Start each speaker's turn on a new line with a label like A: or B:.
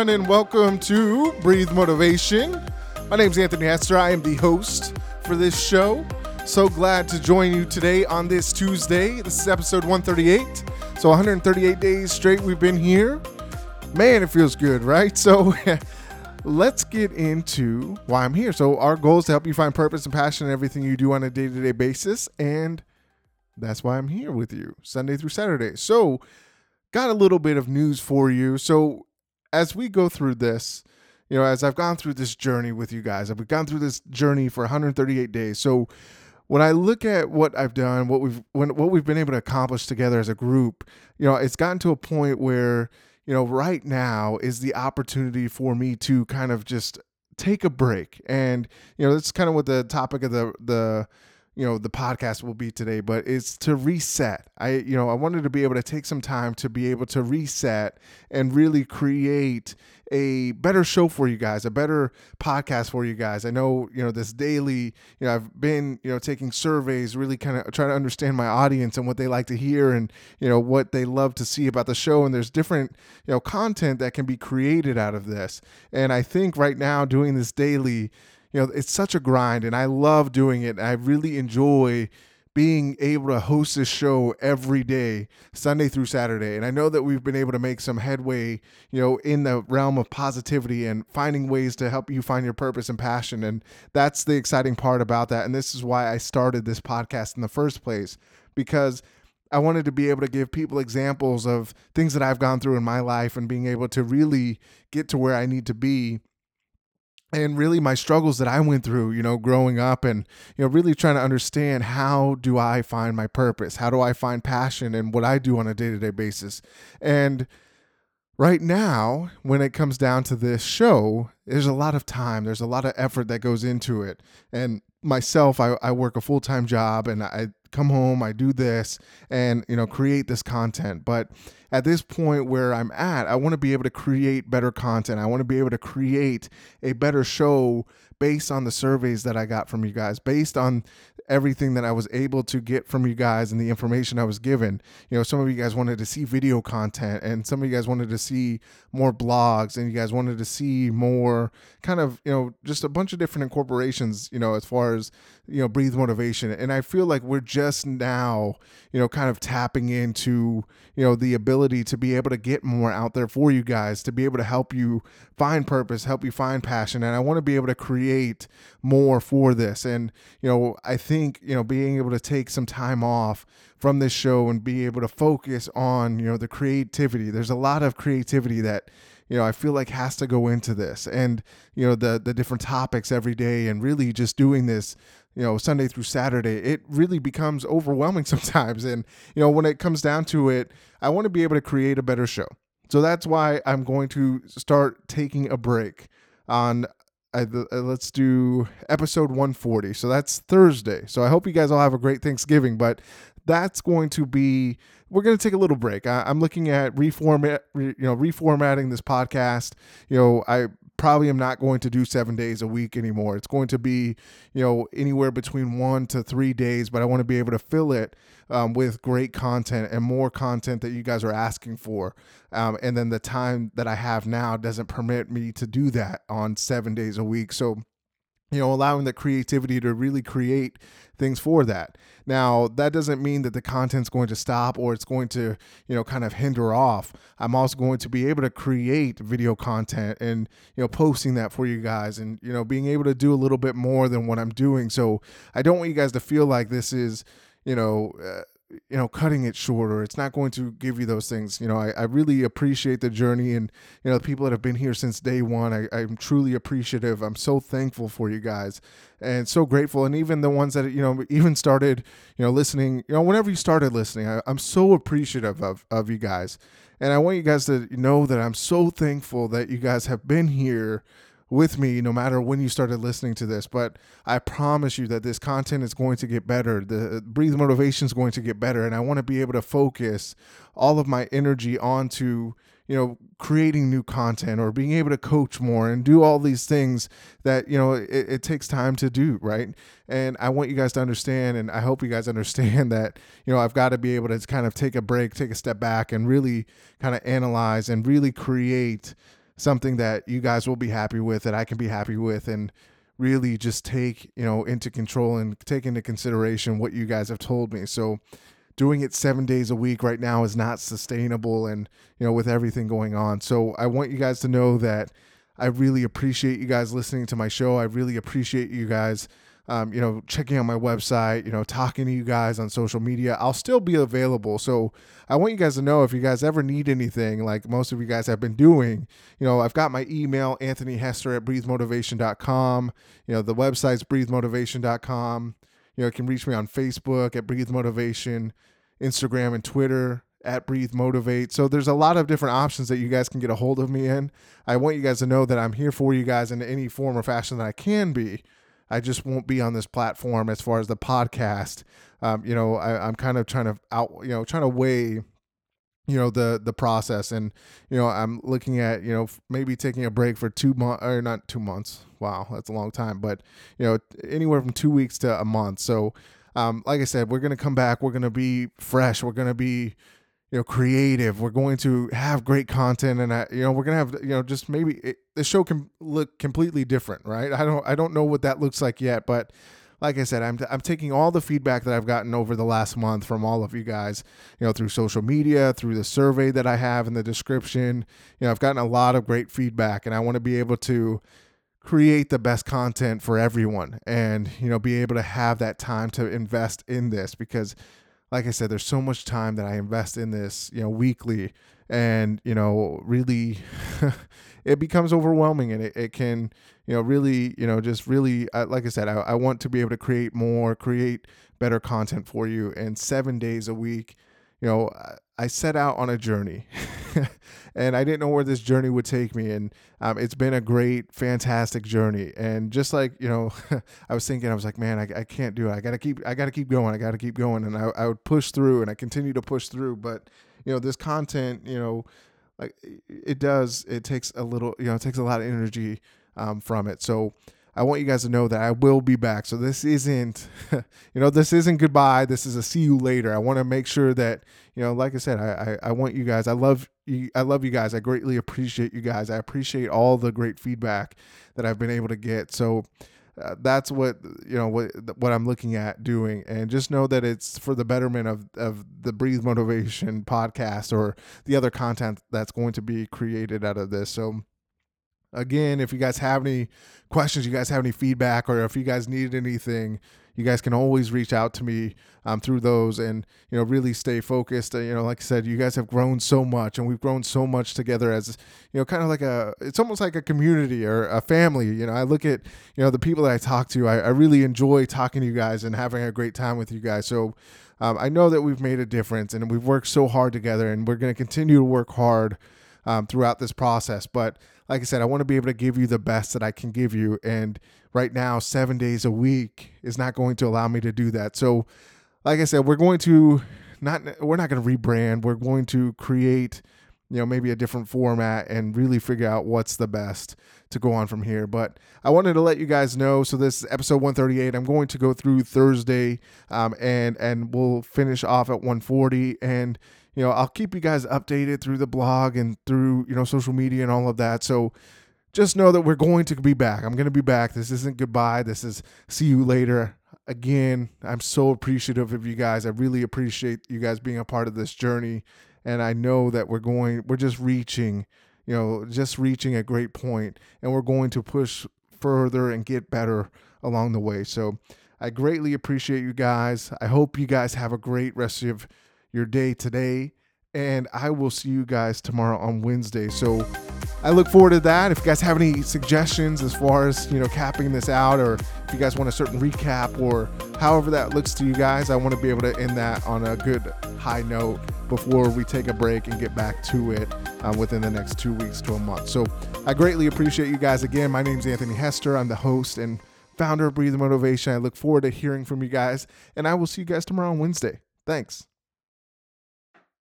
A: everyone, and welcome to Breathe Motivation. My name is Anthony Hester. I am the host for this show. So glad to join you today on this Tuesday. This is episode 138. So 138 days straight we've been here. Man, it feels good, right? So let's get into why I'm here. So our goal is to help you find purpose and passion in everything you do on a day-to-day basis, and that's why I'm here with you Sunday through Saturday. So got a little bit of news for you. So as we go through this, you know, as I've gone through this journey with you guys, I've gone through this journey for 138 days. So when I look at what I've done, what we've when, what we've been able to accomplish together as a group, you know, it's gotten to a point where, you know, right now is the opportunity for me to kind of just take a break. And, you know, that's kind of what the topic of the the you know the podcast will be today but it's to reset. I you know i wanted to be able to take some time to be able to reset and really create a better show for you guys a better podcast for you guys. I know you know this daily you know i've been you know taking surveys really kind of trying to understand my audience and what they like to hear and you know what they love to see about the show. And there's different you know content that can be created out of this. And i think right now doing this daily you know, it's such a grind and I love doing it. I really enjoy being able to host this show every day, Sunday through Saturday. And I know that we've been able to make some headway, you know, in the realm of positivity and finding ways to help you find your purpose and passion. And that's the exciting part about that. And this is why I started this podcast in the first place, because I wanted to be able to give people examples of things that I've gone through in my life and being able to really get to where I need to be and really my struggles that I went through, you know, growing up and, you know, really trying to understand how do I find my purpose? How do I find passion in what I do on a day to day basis? And right now, when it comes down to this show, there's a lot of time, there's a lot of effort that goes into it. And myself, I, I work a full time job and I come home, I do this and, you know, create this content. But at this point where I'm at, I want to be able to create better content. I want to be able to create a better show based on the surveys that I got from you guys, based on everything that I was able to get from you guys and the information I was given. You know, some of you guys wanted to see video content and some of you guys wanted to see more blogs and you guys wanted to see more kind of, you know, just a bunch of different incorporations, you know, as far as, you know, breathe motivation. And I feel like we're just now, you know, kind of tapping into, you know, the ability to be able to get more out there for you guys, to be able to help you find purpose, help you find passion. And I want to be able to create more for this. And, you know, I think, you know, being able to take some time off from this show and be able to focus on, you know, the creativity. There's a lot of creativity that, you know, I feel like has to go into this and, you know, the the different topics every day and really just doing this, you know, Sunday through Saturday, it really becomes overwhelming sometimes. And, you know, when it comes down to it, I want to be able to create a better show. So that's why I'm going to start taking a break on I, uh, let's do episode 140. So that's Thursday. So I hope you guys all have a great Thanksgiving. But that's going to be we're going to take a little break. I, am looking at reformat, you know, reformatting this podcast. You know, I probably am not going to do seven days a week anymore. It's going to be, you know, anywhere between one to three days, but I want to be able to fill it um, with great content and more content that you guys are asking for. Um, and then the time that I have now doesn't permit me to do that on seven days a week. So, you know, allowing the creativity to really create things for that. Now, that doesn't mean that the content's going to stop or it's going to, you know, kind of hinder off. I'm also going to be able to create video content and, you know, posting that for you guys and, you know, being able to do a little bit more than what I'm doing. So I don't want you guys to feel like this is, you know, uh, you know cutting it shorter. It's not going to give you those things. You know I, I really appreciate the journey and you know the people that have been here since day one. I, i'm truly appreciative. I'm so thankful for you guys and so grateful. And even the ones that you know even started you know listening you know whenever you started listening I, i'm so appreciative of, of you guys. And i want you guys to know that i'm so thankful that you guys have been here with me no matter when you started listening to this. But I promise you that this content is going to get better. The uh, breathe motivation is going to get better. And I want to be able to focus all of my energy onto, you know, creating new content or being able to coach more and do all these things that, you know, it, it takes time to do, right? And I want you guys to understand, and I hope you guys understand that, you know, I've got to be able to kind of take a break, take a step back, and really kind of analyze and really create something that you guys will be happy with, that I can be happy with, and really just take you know into control and take into consideration what you guys have told me. So doing it seven days a week right now is not sustainable, and you know with everything going on. So I want you guys to know that I really appreciate you guys listening to my show. I really appreciate you guys um, you know, checking out my website, you know, talking to you guys on social media. I'll still be available. So I want you guys to know if you guys ever need anything, like most of you guys have been doing, you know, I've got my email, Anthony Hester at breathemotivation.com. You know, the website's breathemotivation.com. You know, you can reach me on Facebook at Breathe Motivation, Instagram and Twitter at Breathe Motivate. So there's a lot of different options that you guys can get a hold of me in. I want you guys to know that I'm here for you guys in any form or fashion that I can be. I just won't be on this platform as far as the podcast. Um, you know, I, I'm kind of trying to out, you know, trying to weigh you know the the process and you know i'm looking at you know maybe taking a break for two months or not two months. Wow that's a long time but you know anywhere from two weeks to a month. So um, like i said we're gonna come back. We're gonna be fresh. We're gonna be you know creative. We're going to have great content and I, you know we're gonna have you know just maybe it, the show can look completely different right? I don't i don't know what that looks like yet but like i said i'm, I'm taking all the feedback that i've gotten over the last month from all of you guys you know through social media through the survey that i have in the description. You know i've gotten a lot of great feedback and i want to be able to create the best content for everyone and you know be able to have that time to invest in this because like I said, there's so much time that I invest in this, you know, weekly, and you know, really, it becomes overwhelming, and it, it can, you know, really, you know, just really, like I said, I, I want to be able to create more, create better content for you, and seven days a week, you know, I set out on a journey and I didn't know where this journey would take me. And um, it's been a great, fantastic journey. And just like, you know, I was thinking, I was like, man, I, I can't do it. I got to keep, I got to keep going. I got to keep going. And I, I would push through and I continue to push through. But, you know, this content, you know, like it does, it takes a little, you know, it takes a lot of energy um, from it. So, I want you guys to know that I will be back. So this isn't, you know, this isn't goodbye. This is a see you later. I want to make sure that, you know, like I said, I, I, I want you guys. I love you. I love you guys. I greatly appreciate you guys. I appreciate all the great feedback that I've been able to get. So uh, that's what you know what what I'm looking at doing, and just know that it's for the betterment of of the Breathe Motivation podcast or the other content that's going to be created out of this. So again, if you guys have any questions, you guys have any feedback, or if you guys need anything, you guys can always reach out to me um, through those and you know really stay focused. Uh, you know like i said you guys have grown so much and we've grown so much together as you know kind of like a it's almost like a community or a family. You know i look at you know the people that i talk to i, I really enjoy talking to you guys and having a great time with you guys. So um, i know that we've made a difference and we've worked so hard together and we're going to continue to work hard um, throughout this process but like I said, I want to be able to give you the best that I can give you. And right now, seven days a week is not going to allow me to do that. So, like I said, we're going to not we're not going to rebrand. We're going to create, you know, maybe a different format and really figure out what's the best to go on from here. But I wanted to let you guys know. So this is episode 138. I'm going to go through Thursday, um, and and we'll finish off at 140 and you know, I'll keep you guys updated through the blog and through, you know, social media and all of that. So just know that we're going to be back. I'm going to be back. This isn't goodbye. This is see you later. Again, I'm so appreciative of you guys. I really appreciate you guys being a part of this journey. And I know that we're going, we're just reaching, you know, just reaching a great point and we're going to push further and get better along the way. So I greatly appreciate you guys. I hope you guys have a great rest of your day today. And I will see you guys tomorrow on Wednesday. So I look forward to that. If you guys have any suggestions as far as, you know, capping this out, or if you guys want a certain recap, or however that looks to you guys, I want to be able to end that on a good high note before we take a break and get back to it uh, within the next two weeks to a month. So I greatly appreciate you guys. Again, my name is Anthony Hester. I'm the host and founder of Breathe Motivation. I look forward to hearing from you guys, and I will see you guys tomorrow on Wednesday. Thanks.